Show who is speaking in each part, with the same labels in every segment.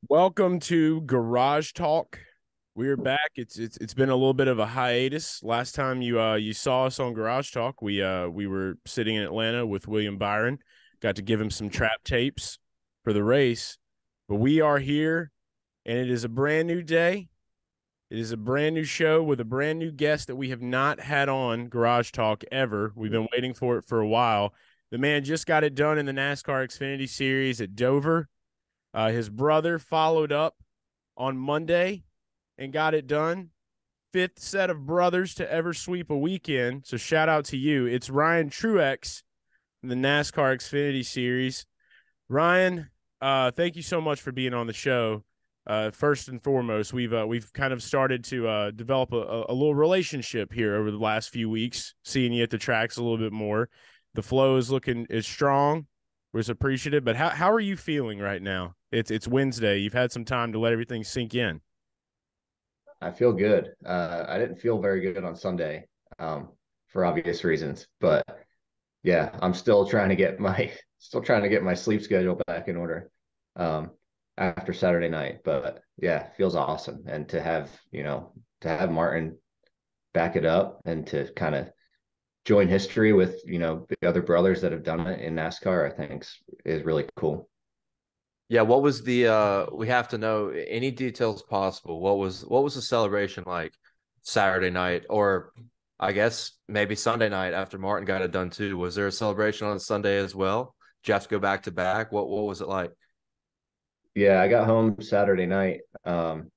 Speaker 1: Welcome to Garage Talk. We're back. It's it's it's been a little bit of a hiatus. Last time you uh you saw us on Garage Talk, we uh we were sitting in Atlanta with William Byron. Got to give him some trap tapes for the race. But we are here and it is a brand new day. It is a brand new show with a brand new guest that we have not had on Garage Talk ever. We've been waiting for it for a while. The man just got it done in the NASCAR Xfinity Series at Dover. Uh, his brother followed up on Monday and got it done. Fifth set of brothers to ever sweep a weekend. So shout out to you. It's Ryan Truex the NASCAR Xfinity Series. Ryan, uh, thank you so much for being on the show. Uh, first and foremost, we've uh, we've kind of started to uh, develop a, a little relationship here over the last few weeks, seeing you at the tracks a little bit more. The flow is looking is strong. Was appreciative, but how how are you feeling right now? It's it's Wednesday. You've had some time to let everything sink in.
Speaker 2: I feel good. Uh, I didn't feel very good on Sunday um, for obvious reasons, but yeah, I'm still trying to get my still trying to get my sleep schedule back in order um, after Saturday night. But yeah, feels awesome, and to have you know to have Martin back it up and to kind of join history with you know the other brothers that have done it in NASCAR, I think is, is really cool.
Speaker 3: Yeah, what was the uh we have to know any details possible. What was what was the celebration like Saturday night or I guess maybe Sunday night after Martin got it done too. Was there a celebration on Sunday as well? To go back to back? What what was it like?
Speaker 2: Yeah, I got home Saturday night. Um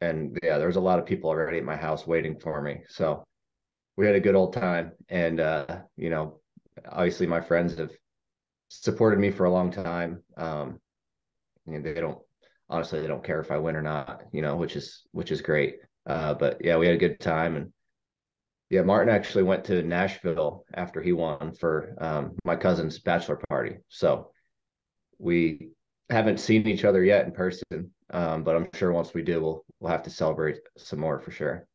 Speaker 2: and yeah, there was a lot of people already at my house waiting for me. So we had a good old time. And uh, you know, obviously my friends have supported me for a long time. Um, and they don't honestly they don't care if I win or not, you know, which is which is great. Uh, but yeah, we had a good time and yeah, Martin actually went to Nashville after he won for um, my cousin's bachelor party. So we haven't seen each other yet in person, um, but I'm sure once we do, we'll we'll have to celebrate some more for sure.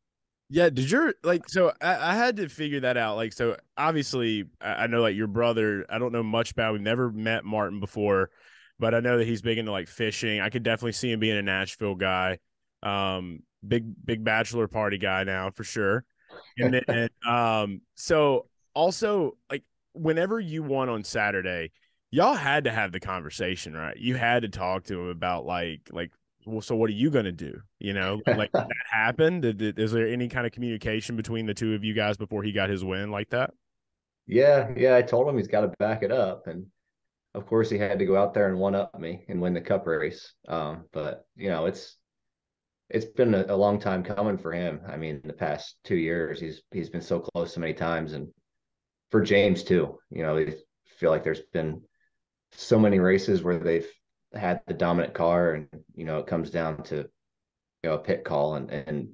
Speaker 1: Yeah, did your like so I, I, had to figure that out. Like, so obviously I, I know like your brother, I don't know much about we've never met Martin before, but I know that he's big into like fishing. I could definitely see him being a Nashville guy. Um, big big bachelor party guy now for sure. And then um so also like whenever you won on Saturday, y'all had to have the conversation, right? You had to talk to him about like like well, so what are you going to do? You know, like that happened. Did, is there any kind of communication between the two of you guys before he got his win like that?
Speaker 2: Yeah, yeah. I told him he's got to back it up, and of course he had to go out there and one up me and win the cup race. Um, but you know, it's it's been a, a, long time coming for him. I mean, the past two years, he's he's been so close so many times, and for James too. You know, I feel like there's been so many races where they've had the dominant car and you know it comes down to you know a pit call and and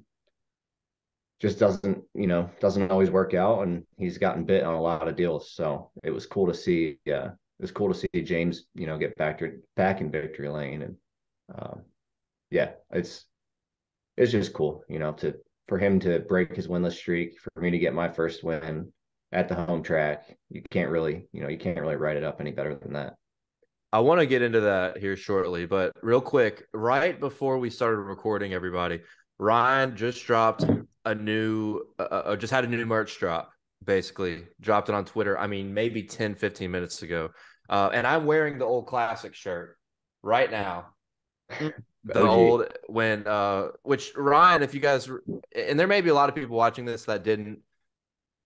Speaker 2: just doesn't you know doesn't always work out and he's gotten bit on a lot of deals. So it was cool to see yeah it was cool to see James you know get back to back in victory lane and um, yeah it's it's just cool you know to for him to break his winless streak for me to get my first win at the home track you can't really you know you can't really write it up any better than that
Speaker 3: I want to get into that here shortly, but real quick, right before we started recording, everybody, Ryan just dropped a new, uh, uh, just had a new merch drop, basically, dropped it on Twitter. I mean, maybe 10, 15 minutes ago. Uh, and I'm wearing the old classic shirt right now. The OG. old when uh which Ryan, if you guys and there may be a lot of people watching this that didn't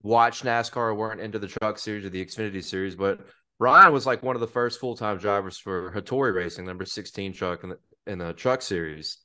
Speaker 3: watch NASCAR or weren't into the truck series or the Xfinity series, but Ryan was like one of the first full time drivers for Hattori Racing, number 16 truck in the, in the truck series.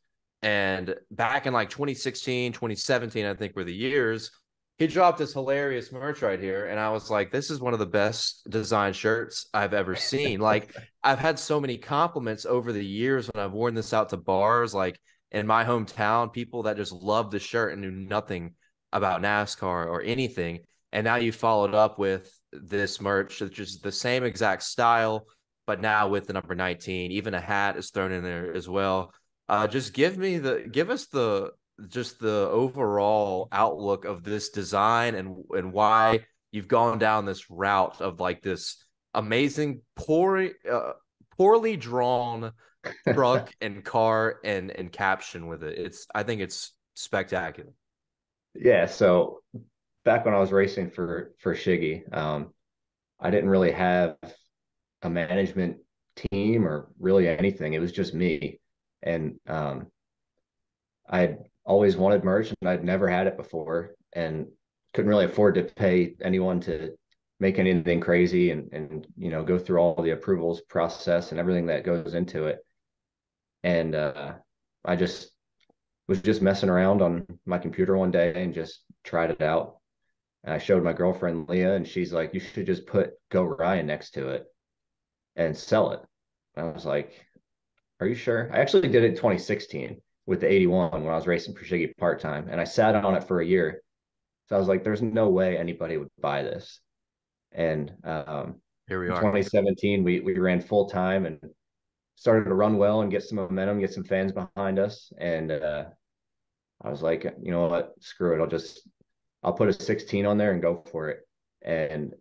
Speaker 3: And back in like 2016, 2017, I think were the years, he dropped this hilarious merch right here. And I was like, this is one of the best design shirts I've ever seen. like, I've had so many compliments over the years when I've worn this out to bars, like in my hometown, people that just loved the shirt and knew nothing about NASCAR or anything. And now you followed up with this merch, which is the same exact style, but now with the number 19. Even a hat is thrown in there as well. Uh, just give me the give us the just the overall outlook of this design and and why you've gone down this route of like this amazing poor uh, poorly drawn truck and car and and caption with it. It's I think it's spectacular.
Speaker 2: Yeah. So back when I was racing for for Shiggy, um, I didn't really have a management team or really anything. It was just me, and um, I had always wanted merch, and I'd never had it before, and couldn't really afford to pay anyone to make anything crazy and and you know go through all the approvals process and everything that goes into it. And uh, i just was just messing around on my computer one day and just tried it out and i showed my girlfriend leah and she's like you should just put go ryan next to it and sell it and i was like are you sure i actually did it in 2016 with the 81 when i was racing for shiggy part-time and i sat on it for a year so i was like there's no way anybody would buy this and um,
Speaker 3: here we are.
Speaker 2: 2017, we we ran full time and started to run well and get some momentum, get some fans behind us. And uh, I was like, you know what, screw it. I'll just I'll put a 16 on there and go for it. And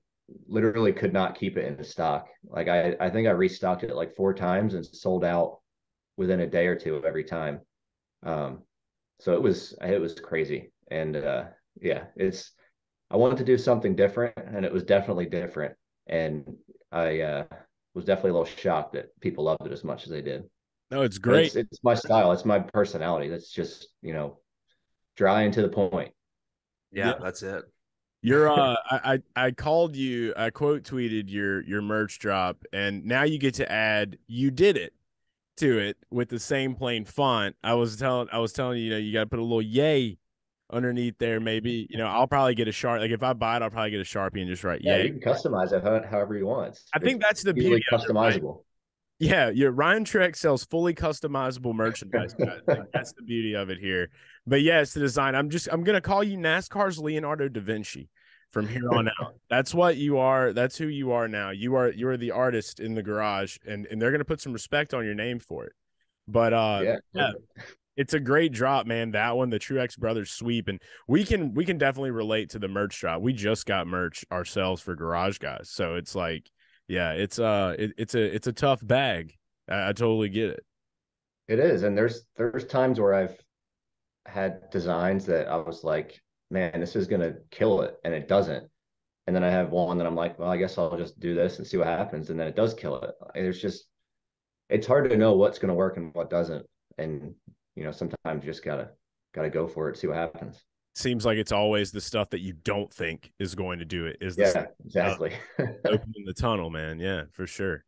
Speaker 2: literally could not keep it in stock. Like I I think I restocked it like four times and sold out within a day or two every time. Um, so it was it was crazy. And uh, yeah, it's I wanted to do something different, and it was definitely different. And I uh, was definitely a little shocked that people loved it as much as they did.
Speaker 1: No, it's great.
Speaker 2: It's, it's, my style. It's my personality. That's just you know, dry and to the point.
Speaker 3: Yeah, yeah. that's it.
Speaker 1: You're uh I I called you I quote tweeted your your merch drop and now you get to add you did it to it with the same plain font. I was telling I was telling you, you know, you got to put a little yay underneath there. Maybe you know I'll probably get a sharp. Like if I buy it, I'll probably get a sharpie and just write.
Speaker 2: Yeah, you can customize it however you want.
Speaker 1: I think that's the beauty.
Speaker 2: Customizable.
Speaker 1: It, yeah, yeah. Ryan Truex sells fully customizable merchandise. that's the beauty of it here. But yeah, it's the design. I'm just I'm gonna call you NASCAR's Leonardo da Vinci from here on out. That's what you are. That's who you are now. You are you are the artist in the garage, and and they're gonna put some respect on your name for it. But uh, yeah, yeah it's a great drop, man. That one, the Truex Brothers sweep, and we can we can definitely relate to the merch drop. We just got merch ourselves for Garage Guys, so it's like, yeah, it's uh, it, it's a it's a tough bag. I, I totally get it.
Speaker 2: It is, and there's there's times where I've had designs that I was like, man, this is gonna kill it, and it doesn't. And then I have one that I'm like, well, I guess I'll just do this and see what happens, and then it does kill it. There's just, it's hard to know what's gonna work and what doesn't, and you know, sometimes you just gotta gotta go for it, see what happens.
Speaker 1: Seems like it's always the stuff that you don't think is going to do it. Is
Speaker 2: yeah, stuff, exactly
Speaker 1: opening the tunnel, man. Yeah, for sure.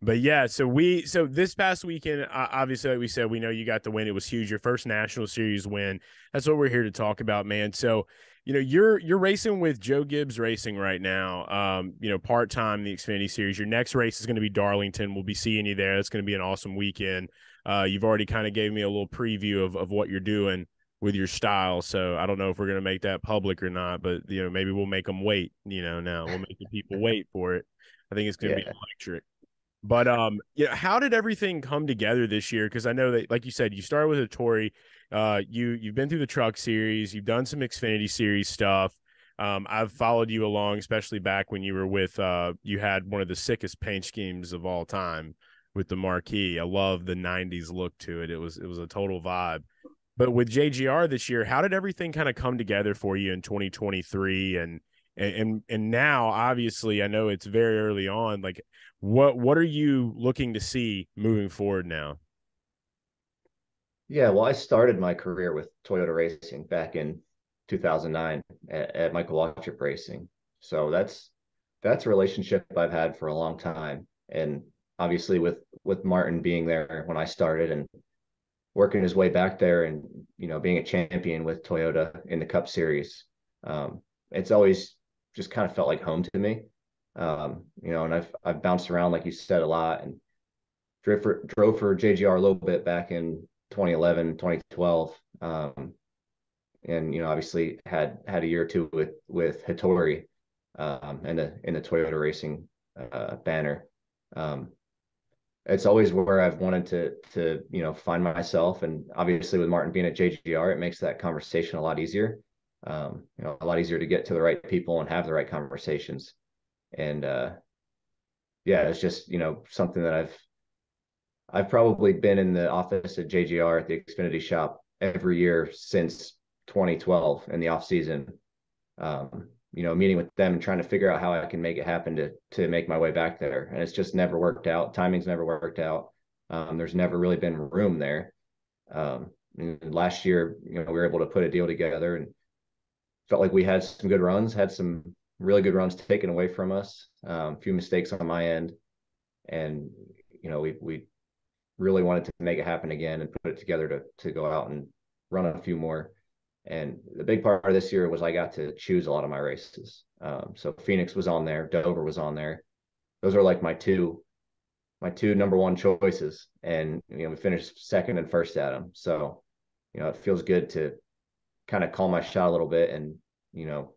Speaker 1: But yeah, so we so this past weekend, obviously, like we said, we know you got the win. It was huge, your first national series win. That's what we're here to talk about, man. So you know you're you're racing with Joe Gibbs Racing right now. Um, you know, part time the Xfinity Series. Your next race is going to be Darlington. We'll be seeing you there. It's going to be an awesome weekend. Uh, you've already kind of gave me a little preview of of what you're doing with your style. So I don't know if we're going to make that public or not, but you know maybe we'll make them wait. You know, now we'll make the people wait for it. I think it's going to yeah. be electric. But um, yeah, how did everything come together this year? Because I know that, like you said, you started with Hattori. Uh, you you've been through the truck series, you've done some Xfinity series stuff. Um, I've followed you along, especially back when you were with uh, you had one of the sickest paint schemes of all time with the Marquis. I love the '90s look to it. It was it was a total vibe. But with JGR this year, how did everything kind of come together for you in 2023 and and and now obviously I know it's very early on like what what are you looking to see moving forward now?
Speaker 2: Yeah, well, I started my career with Toyota Racing back in 2009 at, at Michael Waltrip Racing. So that's that's a relationship I've had for a long time, and obviously with with Martin being there when I started and working his way back there, and you know being a champion with Toyota in the Cup Series, um, it's always just kind of felt like home to me. Um, you know, and I've I've bounced around like you said a lot, and drove for drove for JGR a little bit back in 2011, 2012. Um, and you know, obviously had had a year or two with with Hattori um, and the in the Toyota Racing uh, banner. Um, it's always where I've wanted to to you know find myself, and obviously with Martin being at JGR, it makes that conversation a lot easier. Um, you know, a lot easier to get to the right people and have the right conversations. And uh, yeah, it's just you know something that I've I've probably been in the office at JGR at the Xfinity shop every year since 2012 in the off season. Um, you know, meeting with them and trying to figure out how I can make it happen to to make my way back there. And it's just never worked out. Timing's never worked out. Um, there's never really been room there. Um, last year, you know, we were able to put a deal together and felt like we had some good runs, had some really good runs taken away from us, um, a few mistakes on my end, and you know, we we really wanted to make it happen again and put it together to to go out and run a few more. And the big part of this year was I got to choose a lot of my races. Um, so Phoenix was on there, Dover was on there. Those are like my two, my two number one choices. And you know, we finished second and first at them. So, you know, it feels good to kind of call my shot a little bit and, you know,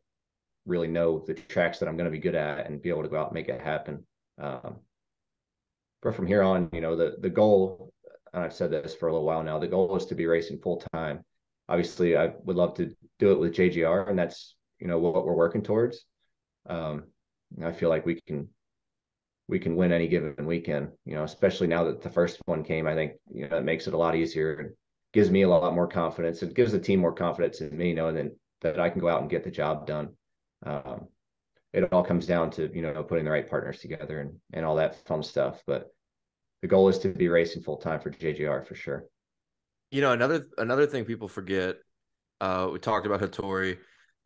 Speaker 2: really know the tracks that I'm going to be good at and be able to go out and make it happen. Um, but from here on, you know, the the goal, and I've said this for a little while now, the goal is to be racing full time obviously I would love to do it with JGR, and that's you know what we're working towards. Um, I feel like we can we can win any given weekend. You know, especially now that the first one came, I think you know it makes it a lot easier and gives me a lot more confidence. It gives the team more confidence in me, knowing that that I can go out and get the job done. Um, it all comes down to you know putting the right partners together and and all that fun stuff. But the goal is to be racing full time for JGR for sure.
Speaker 3: You know, another another thing people forget. Uh, we talked about Hattori.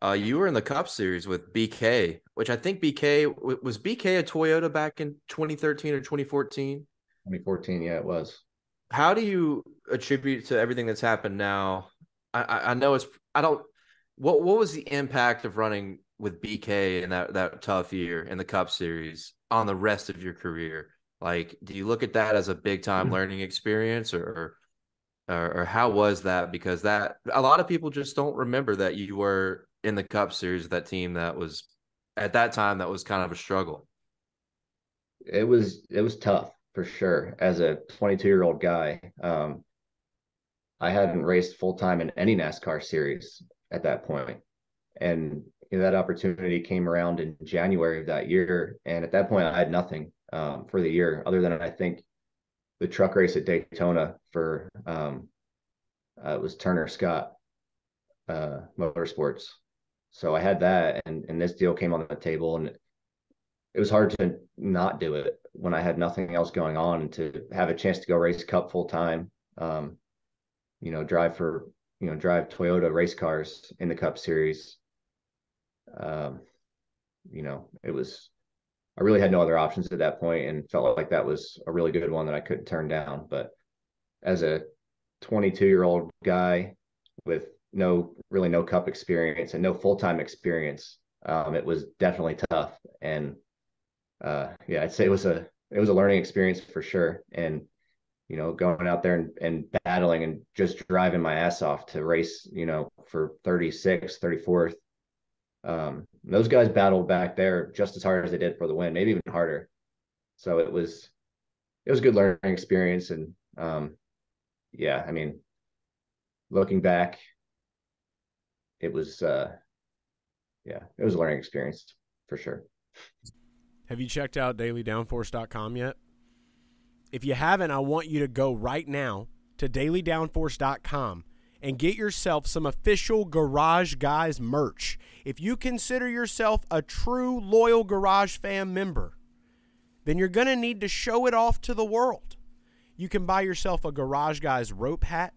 Speaker 3: Uh, you were in the Cup Series with BK, which I think BK was BK a Toyota back in 2013 or 2014.
Speaker 2: 2014, yeah, it was.
Speaker 3: How do you attribute to everything that's happened now? I, I know it's I don't. What what was the impact of running with BK in that that tough year in the Cup Series on the rest of your career? Like, do you look at that as a big time mm-hmm. learning experience, or, or or, how was that? Because that a lot of people just don't remember that you were in the Cup Series, that team that was at that time that was kind of a struggle.
Speaker 2: It was it was tough for sure. As a 22 year old guy, um, I hadn't raced full time in any NASCAR series at that point, and you know, that opportunity came around in January of that year. And at that point, I had nothing um, for the year other than I think the truck race at Daytona for um, uh, it was Turner Scott uh, Motorsports. So I had that, and and this deal came on the table, and it was hard to not do it when I had nothing else going on, to have a chance to go race Cup full time. Um, you know, drive for you know drive Toyota race cars in the Cup Series. Um, you know, it was I really had no other options at that point and felt like that was a really good one that I couldn't turn down. But as a 22 year old guy with no really no cup experience and no full time experience, um, it was definitely tough. And uh, yeah, I'd say it was a it was a learning experience for sure. And you know, going out there and, and battling and just driving my ass off to race, you know, for 36, 34th, um, those guys battled back there just as hard as they did for the win, maybe even harder. So it was it was a good learning experience, and um, yeah, I mean, looking back, it was uh, yeah, it was a learning experience for sure.
Speaker 1: Have you checked out dailydownforce.com yet? If you haven't, I want you to go right now to dailydownforce.com and get yourself some official Garage Guys merch. If you consider yourself a true loyal Garage Fam member, then you're going to need to show it off to the world. You can buy yourself a Garage Guys rope hat,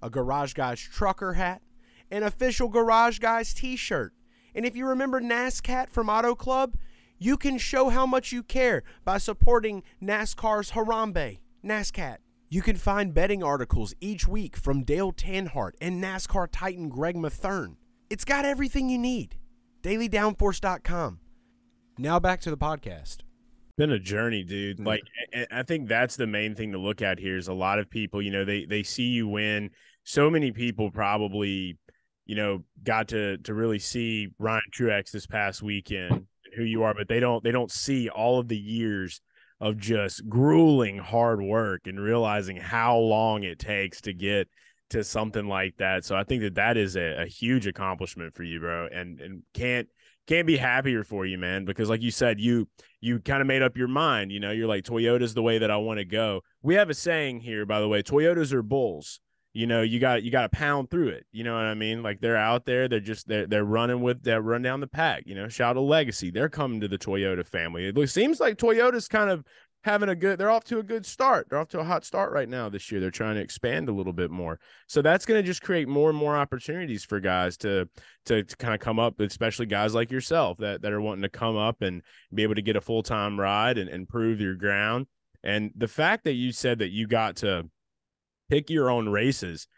Speaker 1: a Garage Guys trucker hat, an official Garage Guys t shirt. And if you remember NASCAT from Auto Club, you can show how much you care by supporting NASCAR's Harambe, NASCAT. You can find betting articles each week from Dale Tanhardt and NASCAR Titan Greg Mathern. It's got everything you need. DailyDownForce.com. Now back to the podcast. Been a journey, dude. Mm-hmm. Like I think that's the main thing to look at here is a lot of people, you know, they they see you win. So many people probably, you know, got to to really see Ryan Truex this past weekend who you are, but they don't they don't see all of the years of just grueling hard work and realizing how long it takes to get to something like that. So I think that that is a, a huge accomplishment for you, bro. And and can't can't be happier for you, man. Because like you said, you you kind of made up your mind. You know, you're like Toyota's the way that I want to go. We have a saying here, by the way. Toyotas are bulls. You know, you got you got to pound through it. You know what I mean? Like they're out there, they're just they're they're running with they run down the pack. You know, shout out to Legacy. They're coming to the Toyota family. It seems like Toyota's kind of having a good they're off to a good start they're off to a hot start right now this year they're trying to expand a little bit more so that's going to just create more and more opportunities for guys to, to to kind of come up especially guys like yourself that that are wanting to come up and be able to get a full-time ride and, and prove your ground and the fact that you said that you got to pick your own races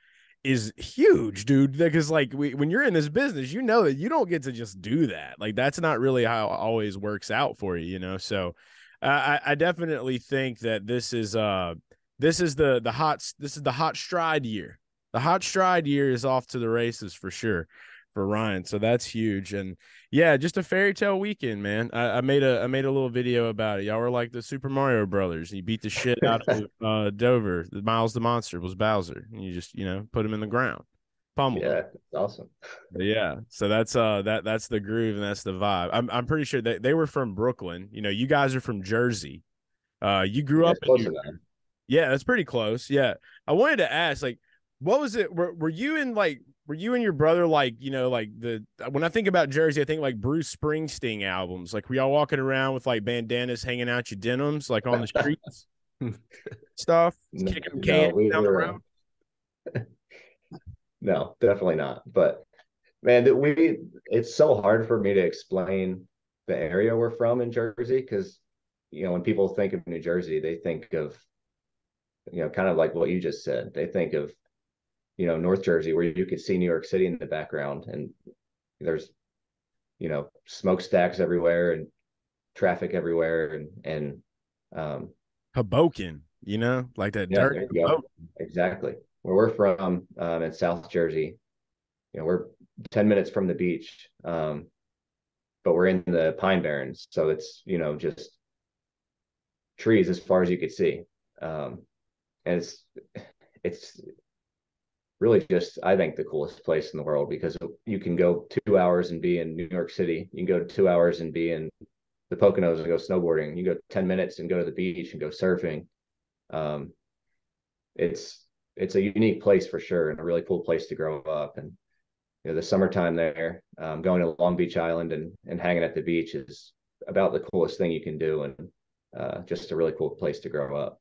Speaker 1: is huge, dude. Because like we, when you're in this business, you know that you don't get to just do that. Like that's not really how it always works out for you, you know. So I, I definitely think that this is uh this is the the hot this is the hot stride year. The hot stride year is off to the races for sure for Ryan. So that's huge. And yeah, just a fairy tale weekend, man. I, I, made a I made a little video about it. Y'all were like the Super Mario Brothers. You beat the shit out of uh, Dover. The Miles the Monster was Bowser. And you just, you know, put him in the ground
Speaker 2: pummel. Yeah, awesome.
Speaker 1: yeah, so that's uh that that's the groove and that's the vibe. I'm I'm pretty sure that they were from Brooklyn. You know, you guys are from Jersey. Uh, you grew yeah, up. In yeah, that's pretty close. Yeah, I wanted to ask, like, what was it? Were were you in like? Were you and your brother like you know like the when I think about Jersey I think like Bruce Springsteen albums like were y'all walking around with like bandanas hanging out your denims like on the streets stuff kicking cans no, we down were, the road
Speaker 2: no, definitely not. But man, that we it's so hard for me to explain the area we're from in Jersey because you know when people think of New Jersey, they think of you know kind of like what you just said. They think of you know North Jersey where you could see New York City in the background and there's you know smokestacks everywhere and traffic everywhere and and um
Speaker 1: Hoboken, you know, like that yeah, dirt.
Speaker 2: Exactly where we're from um, in South Jersey, you know, we're 10 minutes from the beach, um, but we're in the Pine Barrens. So it's, you know, just trees as far as you could see. Um, and it's, it's really just, I think, the coolest place in the world because you can go two hours and be in New York City. You can go two hours and be in the Poconos and go snowboarding. You go 10 minutes and go to the beach and go surfing. Um, it's it's a unique place for sure and a really cool place to grow up. And you know, the summertime there, um, going to Long Beach Island and and hanging at the beach is about the coolest thing you can do, and uh, just a really cool place to grow up.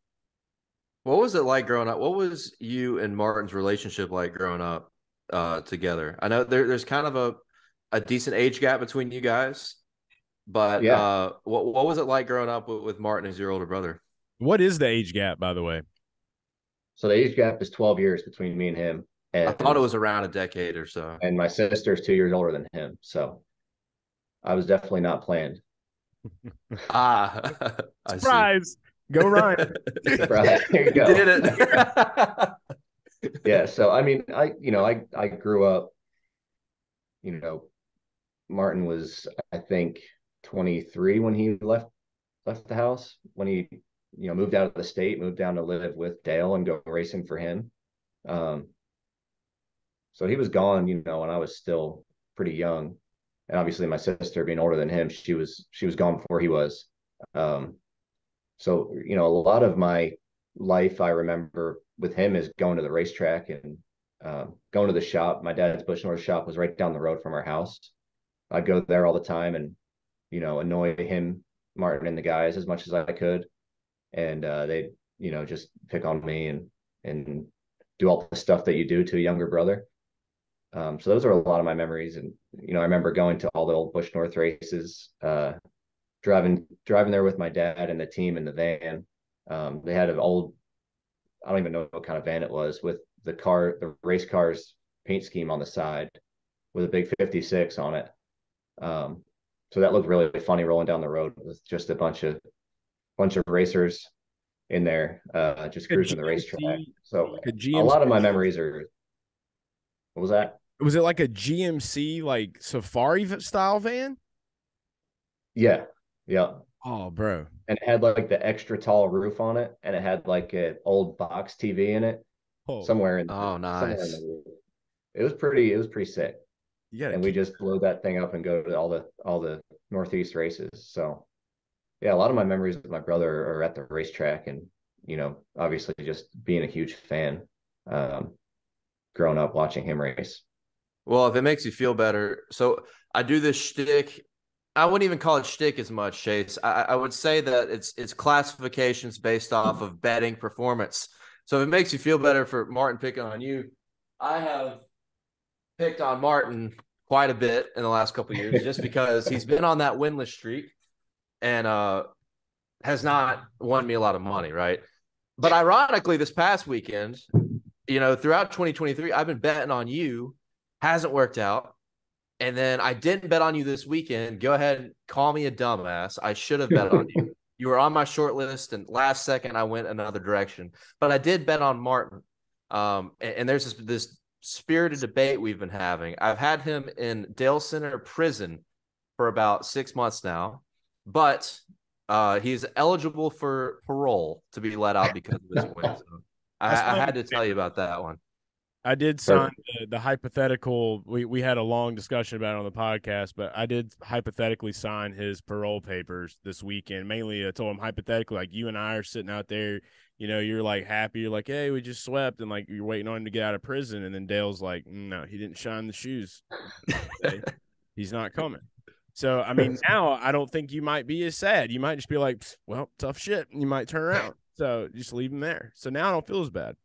Speaker 3: What was it like growing up? What was you and Martin's relationship like growing up uh, together? I know there, there's kind of a a decent age gap between you guys, but yeah. uh, what what was it like growing up with, with Martin as your older brother?
Speaker 1: What is the age gap, by the way?
Speaker 2: So the age gap is 12 years between me and him. And,
Speaker 3: I thought it was around a decade or so.
Speaker 2: And my sister is two years older than him. So I was definitely not planned.
Speaker 3: ah,
Speaker 1: surprise. Go Ryan.
Speaker 2: Surprise. There you go. Did it. yeah. So, I mean, I, you know, I, I grew up, you know, Martin was, I think, 23 when he left, left the house when he you know, moved out of the state, moved down to live with Dale and go racing for him. Um, so he was gone, you know, when I was still pretty young. And obviously my sister being older than him, she was she was gone before he was. Um, so, you know, a lot of my life I remember with him is going to the racetrack and um, going to the shop. My dad's Busch North shop was right down the road from our house. I'd go there all the time and, you know, annoy him, Martin and the guys as much as I could and uh, they you know just pick on me and and do all the stuff that you do to a younger brother. Um, so those are a lot of my memories, and you know I remember going to all the old Busch North races, uh, driving driving there with my dad and the team in the van. Um, they had an old, I don't even know what kind of van it was, with the car, the race cars paint scheme on the side, with a big 56 on it. Um, so that looked really funny rolling down the road with just a bunch of bunch of racers in there, uh, just cruising the racetrack. So a, a lot of my memories are. What was that?
Speaker 1: Was it like a GMC like safari style van?
Speaker 2: Yeah, yeah.
Speaker 1: Oh, bro.
Speaker 2: And it had like the extra tall roof on it, and it had like an old box TV in it, oh. somewhere in.
Speaker 3: The, Oh, nice.
Speaker 2: In it was pretty. It was pretty sick.
Speaker 1: Yeah,
Speaker 2: and we just blew that thing up and go to all the all the northeast races. So yeah, a lot of my memories with my brother are at the racetrack and you know, obviously just being a huge fan. Um growing up watching him race.
Speaker 3: Well, if it makes you feel better, so I do this shtick. I wouldn't even call it shtick as much, Chase. I, I would say that it's it's classifications based off of betting performance. So if it makes you feel better for Martin picking on you, I have picked on Martin quite a bit in the last couple years just because he's been on that winless streak and uh has not won me a lot of money, right? But ironically, this past weekend, you know, throughout 2023, I've been betting on you, hasn't worked out. And then I didn't bet on you this weekend. Go ahead and call me a dumbass. I should have bet on you. You were on my short list, and last second I went another direction. But I did bet on Martin. Um, and, and there's this, this spirited debate we've been having. I've had him in Dale Center prison for about six months now, but uh, he's eligible for parole to be let out because of his win. So I, I had to tell you about that one.
Speaker 1: I did sign the, the, hypothetical. We we had a long discussion about it on the podcast, but I did hypothetically sign his parole papers this weekend. Mainly, I told him hypothetically, like you and I are sitting out there, you know, you're like happy, you're like, hey, we just swept, and like you're waiting on him to get out of prison, and then Dale's like, no, he didn't shine the shoes. He's not coming. So I mean, now I don't think you might be as sad. You might just be like, well, tough shit. And you might turn around. So just leave him there. So now I don't feel as bad.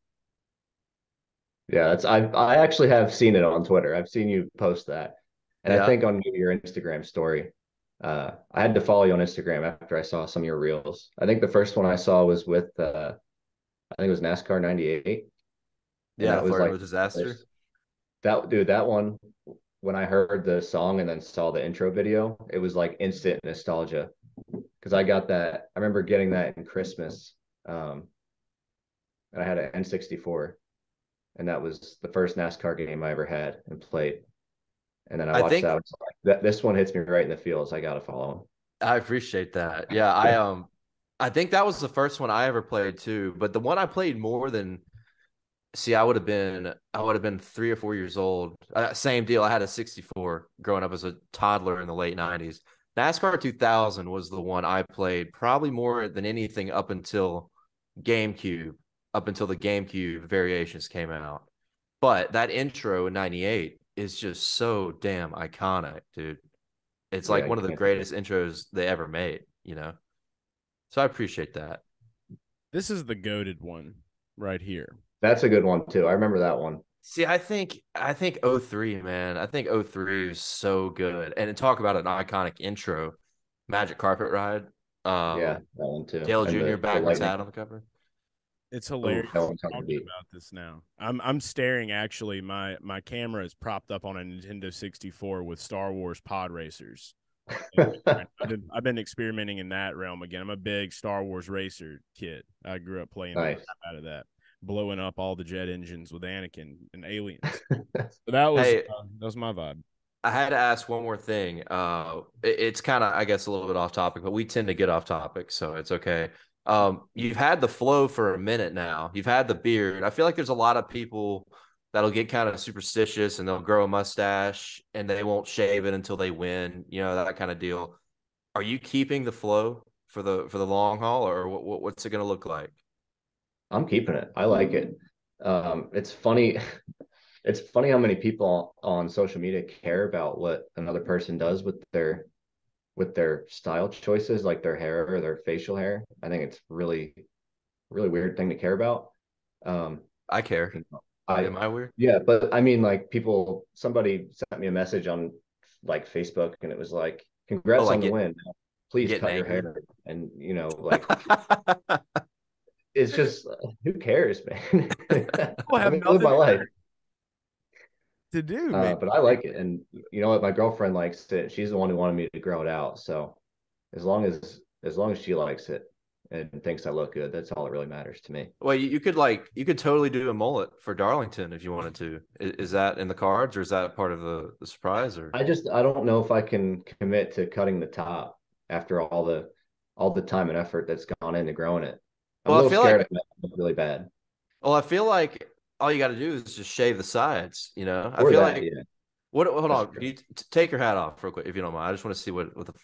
Speaker 2: Yeah, it's I I actually have seen it on Twitter. I've seen you post that. And yeah. I think on your Instagram story. Uh, I had to follow you on Instagram after I saw some of your reels. I think the first one I saw was with uh, I think it was NASCAR 98.
Speaker 3: Yeah, that was like disaster.
Speaker 2: That dude, that one when I heard the song and then saw the intro video, it was like instant nostalgia. Cause I got that. I remember getting that in Christmas. Um, and I had an N64 and that was the first NASCAR game I ever had and played. And then I watched I think, that, that. This one hits me right in the feels. I got to follow him.
Speaker 3: I appreciate that. Yeah, I um, I think that was the first one I ever played too. But the one I played more than, see, I would have been, I would have been three or four years old. Uh, same deal. I had a '64 growing up as a toddler in the late '90s. NASCAR 2000 was the one I played probably more than anything up until GameCube up until the GameCube variations came out. But that intro in 98 is just so damn iconic, dude. It's like yeah, one of the greatest intros they ever made, you know? So I appreciate that.
Speaker 1: This is the goaded one right here.
Speaker 2: That's a good one too. I remember that one.
Speaker 3: See, I think I think 03, man. I think 03 is so good. And talk about an iconic intro. Magic Carpet Ride. Um,
Speaker 2: yeah, that one too.
Speaker 3: Dale Jr. backwards hat on the cover.
Speaker 1: It's hilarious oh, talking about this now. I'm I'm staring actually. My my camera is propped up on a Nintendo 64 with Star Wars Pod Racers. I've, been, I've been experimenting in that realm again. I'm a big Star Wars racer kid. I grew up playing nice. out of that, blowing up all the jet engines with Anakin and aliens. so that was hey, uh, that was my vibe.
Speaker 3: I had to ask one more thing. Uh, it, it's kind of, I guess, a little bit off topic, but we tend to get off topic, so it's okay. Um, you've had the flow for a minute now. You've had the beard. I feel like there's a lot of people that'll get kind of superstitious and they'll grow a mustache and they won't shave it until they win. You know that kind of deal. Are you keeping the flow for the for the long haul, or what, what what's it going to look like?
Speaker 2: I'm keeping it. I like it. Um, it's funny. It's funny how many people on social media care about what another person does with their with their style choices, like their hair or their facial hair. I think it's really, really weird thing to care about. Um,
Speaker 3: I care. I, Am I weird?
Speaker 2: Yeah, but I mean, like people, somebody sent me a message on like Facebook, and it was like, "Congrats oh, like on the win! Please cut angry. your hair." And you know, like, it's just who cares, man? I mean, live my life
Speaker 1: to do.
Speaker 2: Uh, but I like it, and you know what? My girlfriend likes it. She's the one who wanted me to grow it out. So as long as as long as she likes it and thinks I look good, that's all that really matters to me.
Speaker 3: Well, you, you could like you could totally do a mullet for Darlington if you wanted to. Is, is, that in the cards, or is that part of the, the surprise? Or
Speaker 2: I just I don't know if I can commit to cutting the top after all the all the time and effort that's gone into growing it. I'm well, I feel like really bad.
Speaker 3: Well, I feel like all you got to do is just shave the sides. You know, or I feel that, like yeah. What? Hold
Speaker 2: That's
Speaker 3: on.
Speaker 2: true.
Speaker 3: You t- take your hat off real quick if you don't mind. I just want to see what what the.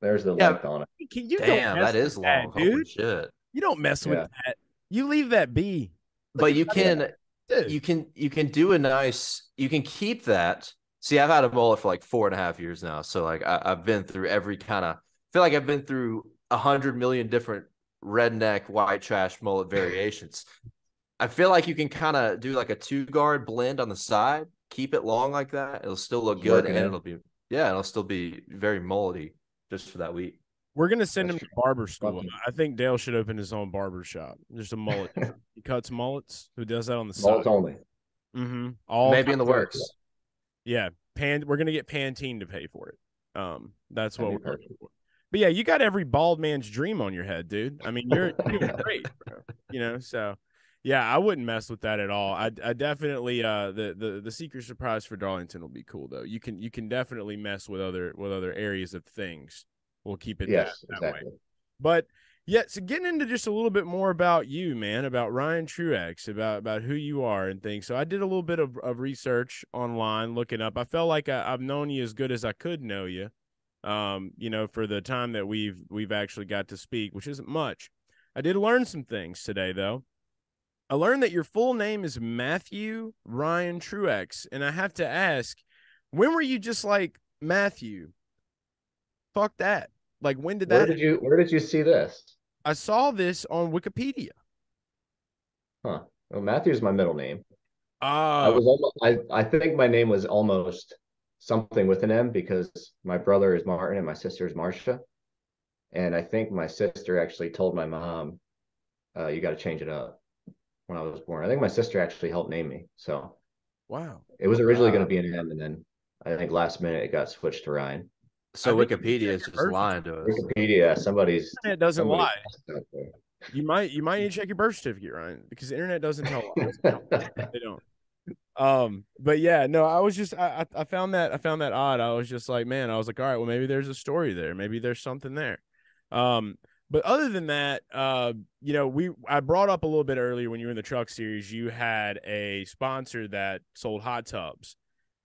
Speaker 2: There's the
Speaker 3: Yeah.
Speaker 2: length on it.
Speaker 1: Can you don't
Speaker 3: Damn, that is
Speaker 1: with
Speaker 3: long. Holy
Speaker 1: dude.
Speaker 3: shit!
Speaker 1: You don't mess with that. You leave that be.
Speaker 3: But you can
Speaker 1: Dude.
Speaker 3: you can you can do a nice you can keep that see i've had a mullet for like four and a half years now so like I, i've been through every kind of feel like i've been through a hundred million different redneck white trash mullet variations i feel like you can kind of do like a two guard blend on the side keep it long like that it'll still look good
Speaker 2: working
Speaker 3: and
Speaker 2: it.
Speaker 3: it'll be yeah it'll still be very mullety just for that week.
Speaker 1: We're gonna send him
Speaker 2: That's
Speaker 1: to barber school. I think Dale should open his own barber shop. Just a mullet. he cuts mullets. Who does that on the
Speaker 2: Mullet
Speaker 1: side?
Speaker 2: only.
Speaker 1: Mm-hmm. All
Speaker 3: maybe in the
Speaker 2: kinds of-
Speaker 3: works
Speaker 1: Yeah, pan. We're gonna get Pantene to pay for it. Um, that's what
Speaker 2: That'd be
Speaker 1: we're looking for. But yeah, you got every bald man's dream on your head, dude. I mean, you're, you're great, bro. You know, so yeah, I wouldn't mess with that at all. I, I definitely uh the the the secret surprise for Darlington will be cool though. You can you can definitely mess with other with other areas of things. We'll keep it that,
Speaker 2: Yes,
Speaker 1: that way.
Speaker 2: exactly.
Speaker 1: But yeah, so getting into just a little bit more about you, man, about Ryan Truex, about about who you are and things. So I did a little bit of, of research online, looking up. I felt like I, I've known you as good as I could know you. Um, you know, for the time that we've we've actually got to speak, which isn't much. I did learn some things today, though. I learned that your full name is Matthew Ryan Truex, and I have to ask, when were you just like Matthew? Fuck that! Like when did that Where
Speaker 2: did you Where did you see this?
Speaker 1: I saw this on Wikipedia.
Speaker 2: Huh. Well, Matthew's my middle name. I
Speaker 1: Oh,
Speaker 2: was almost. I I think my name was almost something with an M because my brother is Martin and my sister is Marcia, and I think my sister actually told my mom, uh, "You got to change it up." When I was born, I think my sister actually helped name me. So
Speaker 1: wow.
Speaker 2: it was originally
Speaker 3: Wow.
Speaker 2: going to be an M, and then I think last minute it got switched to Ryan.
Speaker 3: so
Speaker 1: I
Speaker 3: wikipedia is just
Speaker 1: birth
Speaker 3: lying to us
Speaker 2: Wikipedia, somebody's
Speaker 1: Internet doesn't
Speaker 2: somebody's
Speaker 1: lie.
Speaker 2: messed up there.
Speaker 1: You might you might need to check your birth certificate, Ryan, because the internet doesn't tell lies. they don't. Um, but yeah, no, I was just I I I found that I found that odd. I was just like, man, I was like, all right, well, maybe there's a story there. Maybe there's something there. Um, but other than that, uh, you know, we I brought up a little bit earlier when you were in the truck series, you had a sponsor that sold hot tubs,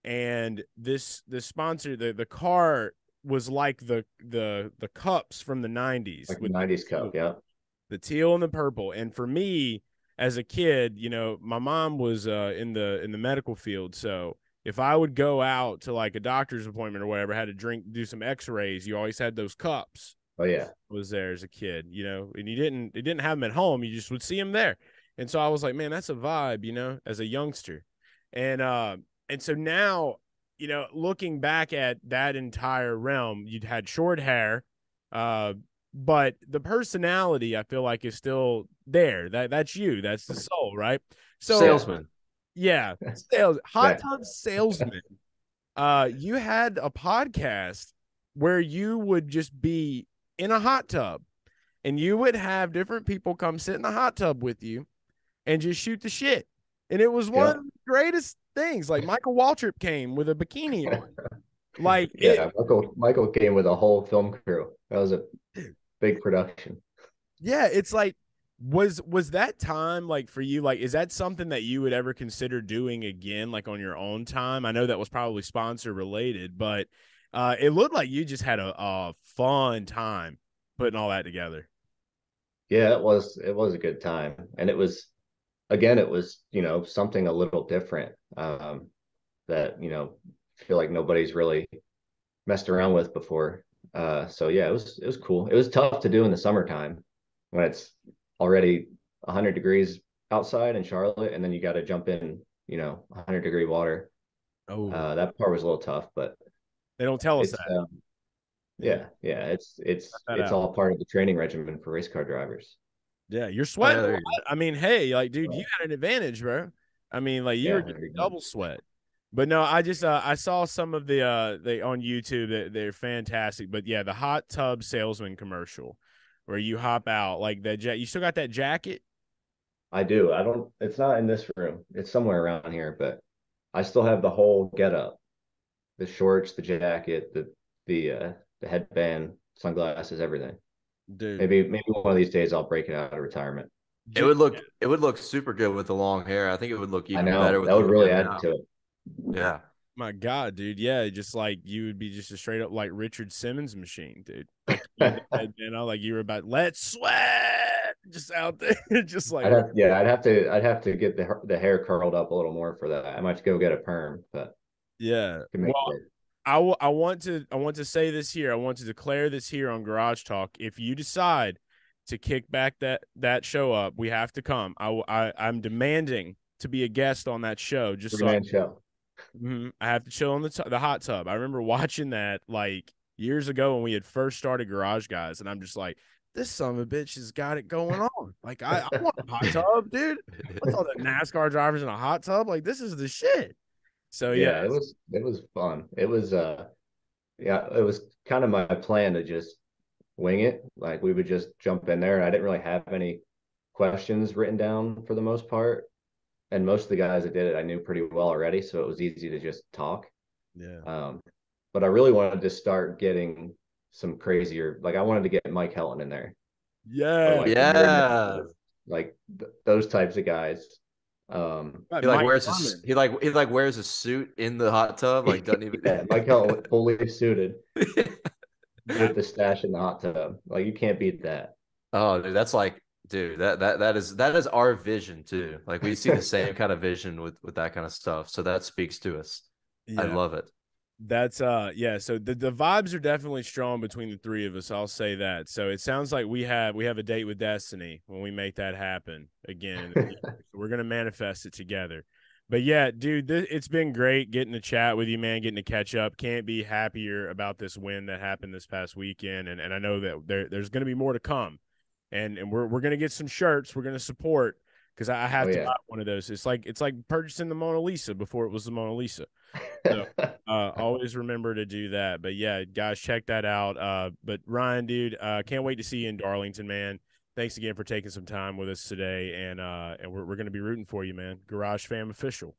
Speaker 1: and this this sponsor the the car was like the the the cups from the 90s
Speaker 2: like the '90s cup. Yeah.
Speaker 1: the teal and the purple. And for me, as a kid, you know, my mom was uh, in the in the medical field, so if I would go out to like a doctor's appointment or whatever, had to drink, do some X-rays, you always had those cups.
Speaker 2: Oh yeah.
Speaker 1: Was there as a kid, you know, and you didn't, you didn't have him at home. You just would see him there, and so I was like, man, that's a vibe, you know, as a youngster, and uh, and so now, you know, looking back at that entire realm, you'd had short hair, uh, but the personality I feel like is still there. That that's you. That's the soul, right? So
Speaker 3: salesman
Speaker 1: yeah, sales hot tub salesman. Uh, you had a podcast where you would just be in a hot tub, and you would have different people come sit in the hot tub with you, and just shoot the shit. And it was one
Speaker 2: Yeah.
Speaker 1: of the greatest things. Like Michael Waltrip came with a bikini on. Like
Speaker 2: Yeah.
Speaker 1: it,
Speaker 2: Michael Michael came with a whole film crew. That was a big production.
Speaker 1: yeah it's like was was that time like for you like is that something that you would ever consider doing again like on your own time i know that was probably sponsor related but uh it looked like you just had a, a fun time putting all that together
Speaker 2: Yeah, it was it was a good time. And it was again, it was, you know, something a little different. Um that, you know, feel like nobody's really messed around with before. Uh so yeah, it was it was cool. It was tough to do in the summertime when it's already 100 degrees outside in Charlotte and then you got to jump in, you know, 100 degree water.
Speaker 1: oh
Speaker 2: Uh that part was a little tough, but
Speaker 1: they don't tell us
Speaker 2: it's
Speaker 1: that
Speaker 2: um, yeah, yeah, it's it's it's
Speaker 1: out.
Speaker 2: all part of the training regimen for race car drivers.
Speaker 1: yeah you're sweating a lot. i mean hey like dude you
Speaker 2: Right.
Speaker 1: had an advantage bro i mean like you
Speaker 2: Yeah,
Speaker 1: were
Speaker 2: there go.
Speaker 1: double sweat but no i just uh, i saw some of the uh they on youtube that they're fantastic but yeah the hot tub salesman commercial where you hop out like that ja- you still got that jacket
Speaker 2: I do. I don't. It's not in this room. It's somewhere around here, but I still have the whole get up, the shorts, the jacket, the the uh, the headband, sunglasses, everything.
Speaker 1: dude
Speaker 2: Maybe maybe one of these days I'll break it out of retirement.
Speaker 3: it would look it would look super good with the long hair i think it would look even
Speaker 2: I know
Speaker 3: better with
Speaker 2: that would really add
Speaker 3: now.
Speaker 2: to it.
Speaker 3: yeah
Speaker 1: My God, dude. Yeah, just like you would be just a straight up like Richard Simmons machine, dude. Like, you know, like you were about let's sweat just out there, just like
Speaker 2: I'd have, yeah, I'd have to I'd have to get the the hair curled up a little more for that. I might go get a perm, but
Speaker 1: yeah. Well,
Speaker 2: it-
Speaker 1: I, w- I want to I want to say this here. I want to declare this here on Garage Talk. If you decide to kick back that that show up, we have to come. I, I I'm demanding to be a guest on that show. Just so I,
Speaker 2: show.
Speaker 1: Mhm. I have to chill on the tu- the hot tub. I remember watching that like years ago when we had first started Garage Guys, and I'm just like, this son of a bitch has got it going on. Like I, I want a hot tub, dude. What's all the NASCAR drivers in a hot tub? Like this is the shit. So
Speaker 2: yeah,
Speaker 1: yeah,
Speaker 2: it was it was fun. It was uh yeah, it was kind of my plan to just wing it. Like we would just jump in there and I didn't really have any questions written down for the most part. And most of the guys that did it I knew pretty well already, so it was easy to just talk.
Speaker 1: yeah.
Speaker 2: Um but I really wanted to start getting some crazier like I wanted to get Mike Helton in there.
Speaker 1: Yeah.
Speaker 2: Like,
Speaker 3: Yeah.
Speaker 2: like th- those types of guys. Um
Speaker 3: He like
Speaker 1: Mike
Speaker 3: wears a, he like he like wears a suit in the hot tub, like doesn't even
Speaker 2: yeah, Mike Helton fully suited with the stash in the hot tub. Like you can't beat that.
Speaker 3: Oh, dude, that's like, dude, that that that is that is our vision too. Like we see the same kind of vision with with that kind of stuff. So that speaks to us. I love it.
Speaker 1: That's uh yeah, so the, the vibes are definitely strong between the three of us. I'll say that. So it sounds like we have we have a date with destiny when we make that happen again. in the future. So We're gonna manifest it together. But yeah, dude, th- it's been great getting to chat with you, man. Getting to catch up. Can't be happier about this win that happened this past weekend, and and I know that there there's going to be more to come, and and we're we're going to get some shirts. We're going to support because I have
Speaker 2: Oh,
Speaker 1: to
Speaker 2: yeah.
Speaker 1: buy one of those. It's like it's like purchasing the Mona Lisa before it was the Mona Lisa uh, always remember to do that. But yeah, guys, check that out. Uh, but Ryan, dude, uh, can't wait to see you in Darlington, man. Thanks again for taking some time with us today, and uh, and we're we're gonna be rooting for you, man. Garage Fam official.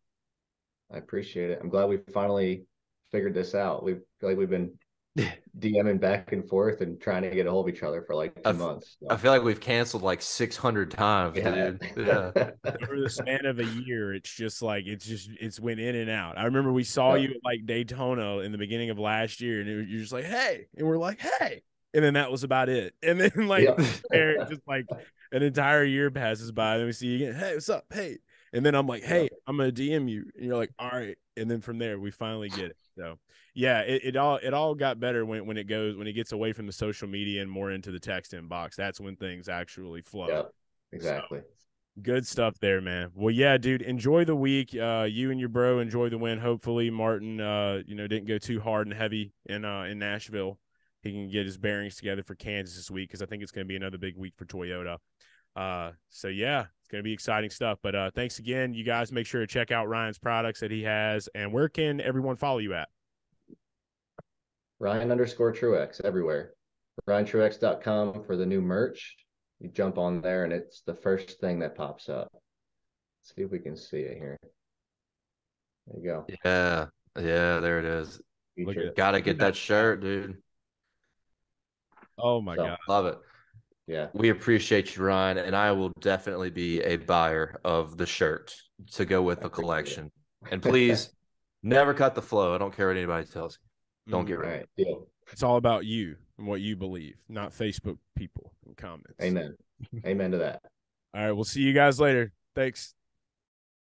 Speaker 2: I appreciate it. I'm glad we finally figured this out. We feel like we've been DMing back and forth and trying to get a hold of each other for like 2
Speaker 3: I f-
Speaker 2: months. so.
Speaker 3: I feel like we've canceled like 600 times,
Speaker 2: Yeah.
Speaker 3: dude. Yeah.
Speaker 1: Over the span of a year, it's just like it's just it's went in and out. I remember we saw
Speaker 2: Yeah.
Speaker 1: you at like Daytona in the beginning of last year, and it, you're just like, hey, and we're like, hey, and then that was about it. And then like
Speaker 2: Yeah.
Speaker 1: just like an entire year passes by, and we see you again. Hey, what's up? Hey, and then I'm like, hey, I'm gonna DM you, and you're like, all right. And then from there, we finally get it. So yeah, it, it all it all got better when when it goes when it gets away from the social media and more into the text inbox. That's when things actually flow.
Speaker 2: Yep, exactly.
Speaker 1: Good stuff there, man. Well, yeah, dude. Enjoy the week. Uh, you and your bro enjoy the win. Hopefully, Martin, uh, you know, didn't go too hard and heavy in uh in Nashville. He can get his bearings together for Kansas this week because I think it's going to be another big week for Toyota. Uh, so yeah, going to be exciting stuff. But uh, thanks again, you guys. Make sure to check out Ryan's products that he has. And where can everyone follow you at?
Speaker 2: Ryan underscore Truex everywhere. RyanTruex.com for the new merch. You jump on there and it's the first thing that pops up. Let's see if we can see it here. There you go.
Speaker 3: Yeah. Yeah, there it is.
Speaker 1: Look
Speaker 2: Feature.
Speaker 1: at-
Speaker 3: Gotta get that shirt, dude.
Speaker 1: Oh my
Speaker 2: So-
Speaker 1: god.
Speaker 3: Love it.
Speaker 2: Yeah.
Speaker 3: We appreciate you, Ryan, and I will definitely be a buyer of the shirt to go with
Speaker 2: I
Speaker 3: the
Speaker 2: appreciate it.
Speaker 3: collection. And please never cut the flow. I don't care what anybody tells you. Don't
Speaker 1: Mm,
Speaker 3: get
Speaker 2: All
Speaker 3: rid
Speaker 2: right. Deal.
Speaker 1: It's all about you and what you believe, not Facebook people and comments.
Speaker 2: Amen. Amen to that.
Speaker 1: All right, we'll see you guys later. Thanks.